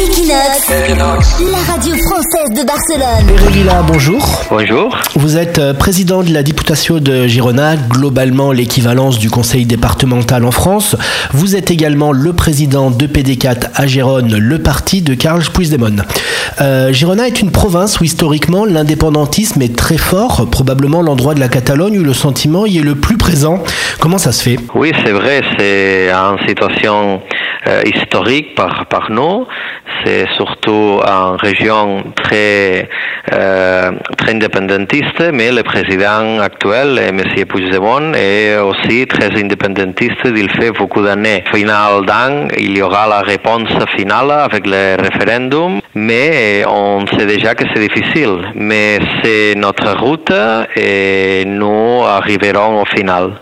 Equinox, la radio française de Barcelone. Erevila, bonjour. Bonjour. Vous êtes euh, président de la Députation de Girona, globalement l'équivalence du conseil départemental en France. Vous êtes également le président de PD4 à Gérone, le parti de Carles Puigdemont. Euh, Girona est une province où historiquement l'indépendantisme est très fort, probablement l'endroit de la Catalogne où le sentiment y est le plus présent. Comment ça se fait? Oui, c'est vrai, c'est une situation euh, historique par, par nous. C'est surtout une région très, euh, très indépendantiste, mais le président actuel, M. Puigdemont, est aussi très indépendantiste. Il fait beaucoup d'années. Final d'an, il y aura la réponse finale avec le référendum, mais on sait déjà que c'est difficile. Mais c'est notre route et nous arriverons au final.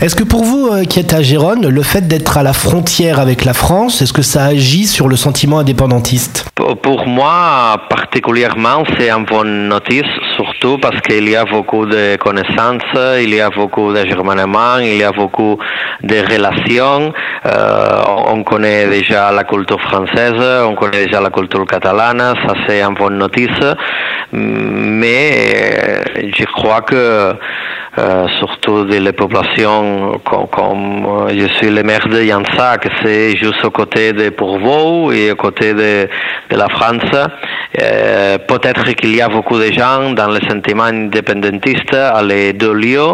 Est-ce que pour vous euh, qui êtes à Gérone, le fait d'être à la frontière avec la France, est-ce que ça agit sur le sentiment indépendantiste Pour moi, particulièrement, c'est une bonne notice, surtout parce qu'il y a beaucoup de connaissances, il y a beaucoup de germanement, il y a beaucoup de relations. Euh, on connaît déjà la culture française, on connaît déjà la culture catalane, ça c'est une bonne notice. Mais je crois que euh, surtout de les populations comme, comme, euh, je suis le maire de Yansa, que c'est juste au côté de Pourvaux et au côté de, de la France. Euh, Peut-être qu'il y a beaucoup de gens dans le sentiment indépendantiste à les deux lieux,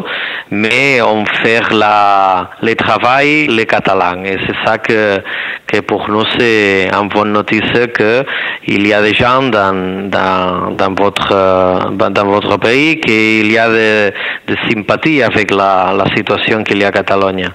mais on fait la, le travail les catalans. Et c'est ça que, que pour nous c'est une bonne notice qu'il y a des gens dans, dans, dans, votre, dans votre pays, qu'il y a des, des sympathie avec la, la situation qu'il y a à Catalogne.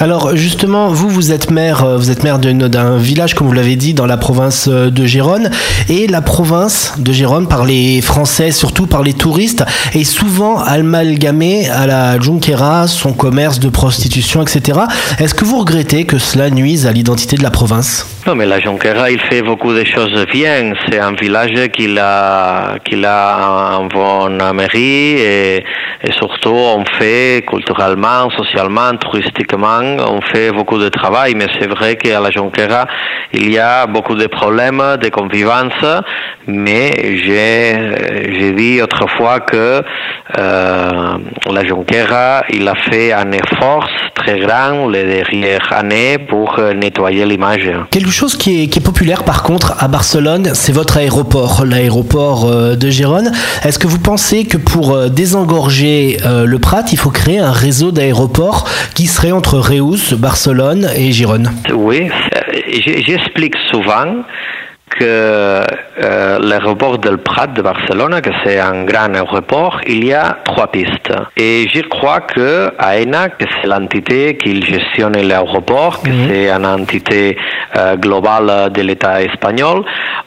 Alors justement, vous, vous êtes maire, vous êtes maire d'un village, comme vous l'avez dit, dans la province de Gérone. Et la province de Gérone, par les Français, surtout par les touristes, est souvent amalgamée à la Junquera, son commerce de prostitution, etc. Est-ce que vous regrettez que cela nuise à l'identité de la province? Non, mais la Junquera, il fait beaucoup de choses bien. C'est un village qui a, qui a une bonne mairie et, et surtout on fait culturellement, socialement, touristiquement on fait beaucoup de travail, mais c'est vrai qu'à la Jonquera, il y a beaucoup de problèmes de convivence, mais j'ai dit autrefois que euh, la Jonquera, il a fait un effort très grand les dernières années pour nettoyer l'image. Quelque chose qui est, qui est, populaire par contre à Barcelone, c'est votre aéroport, l'aéroport de Gérone. Est-ce que vous pensez que pour désengorger le Prat, il faut créer un réseau d'aéroports qui serait entre Reus, Barcelone et Gérone? Oui, j'explique souvent que euh, l'aéroport del Prat de Barcelone, que c'est un grand aéroport, il y a trois pistes. Et je crois que AENA, que c'est l'entité qui gestionne l'aéroport, que mmh. c'est une entité euh, globale de l'État espagnol,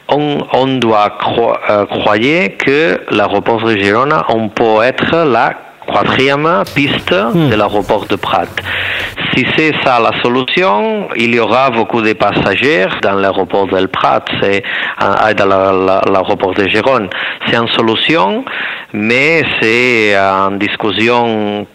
on, on doit cro euh, croire que l'aéroport de Girona, on peut être la quatrième piste mmh. de l'aéroport de Prat. Si c'est ça la solution, il y aura beaucoup de passagers dans l'aéroport del Prat, c'est dans l'aéroport de Gérone. C'est une solution, mais c'est une discussion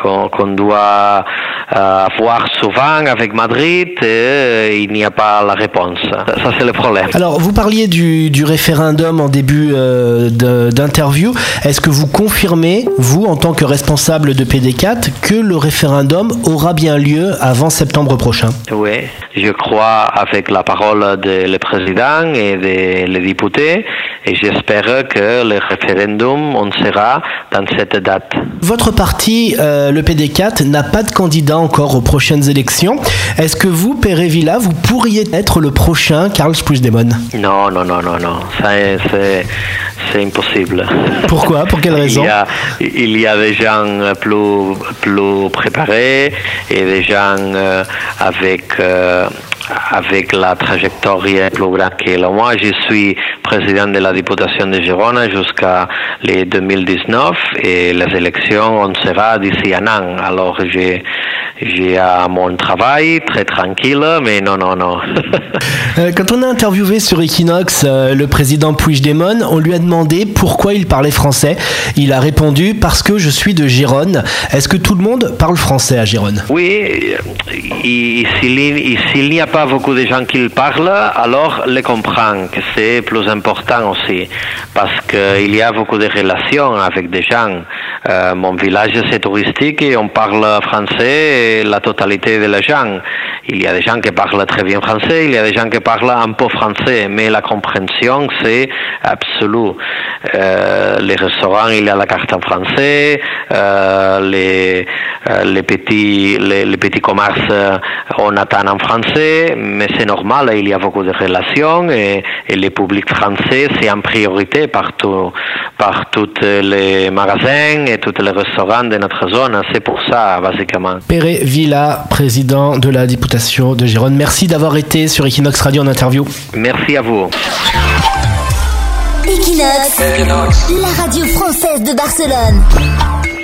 qu'on qu doit avoir souvent avec Madrid et il n'y a pas la réponse. Ça, c'est le problème. Alors, vous parliez du, du référendum en début euh, d'interview. Est-ce que vous confirmez, vous, en tant que responsable de PD4, que le référendum aura bien lieu avant septembre prochain? Oui, je crois avec la parole du président et des députés et j'espère que le référendum on sera dans cette date. Votre parti, euh, le PD4, n'a pas de candidat encore aux prochaines élections. Est-ce que vous, Pere Villa, vous pourriez être le prochain Carles Puigdemont Non, non, non, non, non. C'est c'est impossible. Pourquoi? Pour quelle raison il y, a, il y a des gens plus, plus préparés et des gens euh, avec, euh, avec la trajectoire plus grande que moi. Je suis président de la députation de Girona jusqu'à les 2019 et les élections, on sera d'ici un an. Alors j'ai j'ai mon travail très tranquille, mais non, non, non. Quand on a interviewé sur Equinox le président Puigdemont, on lui a demandé pourquoi il parlait français. Il a répondu parce que je suis de Gérone. Est-ce que tout le monde parle français à Gérone? Oui, s'il n'y a pas pas beaucoup de gens qui le parlent, alors les comprendre, c'est plus important aussi, parce qu'il y a beaucoup de relations avec des gens. Euh, mon village c'est touristique et on parle français la totalité des gens. Il y a des gens qui parlent très bien français, il y a des gens qui parlent un peu français, mais la compréhension c'est absolu. Euh, les restaurants, il y a la carte en français, euh, les, les petits les petits commerces on attend en français, mais c'est normal, il y a beaucoup de relations et, et le public français c'est en priorité partout, par tous les magasins et tous les restaurants de notre zone. C'est pour ça, basiquement. Péré Villa, président de la députation de Gironde, merci d'avoir été sur Equinox Radio en interview. Merci à vous. Equinox, la radio française de Barcelone.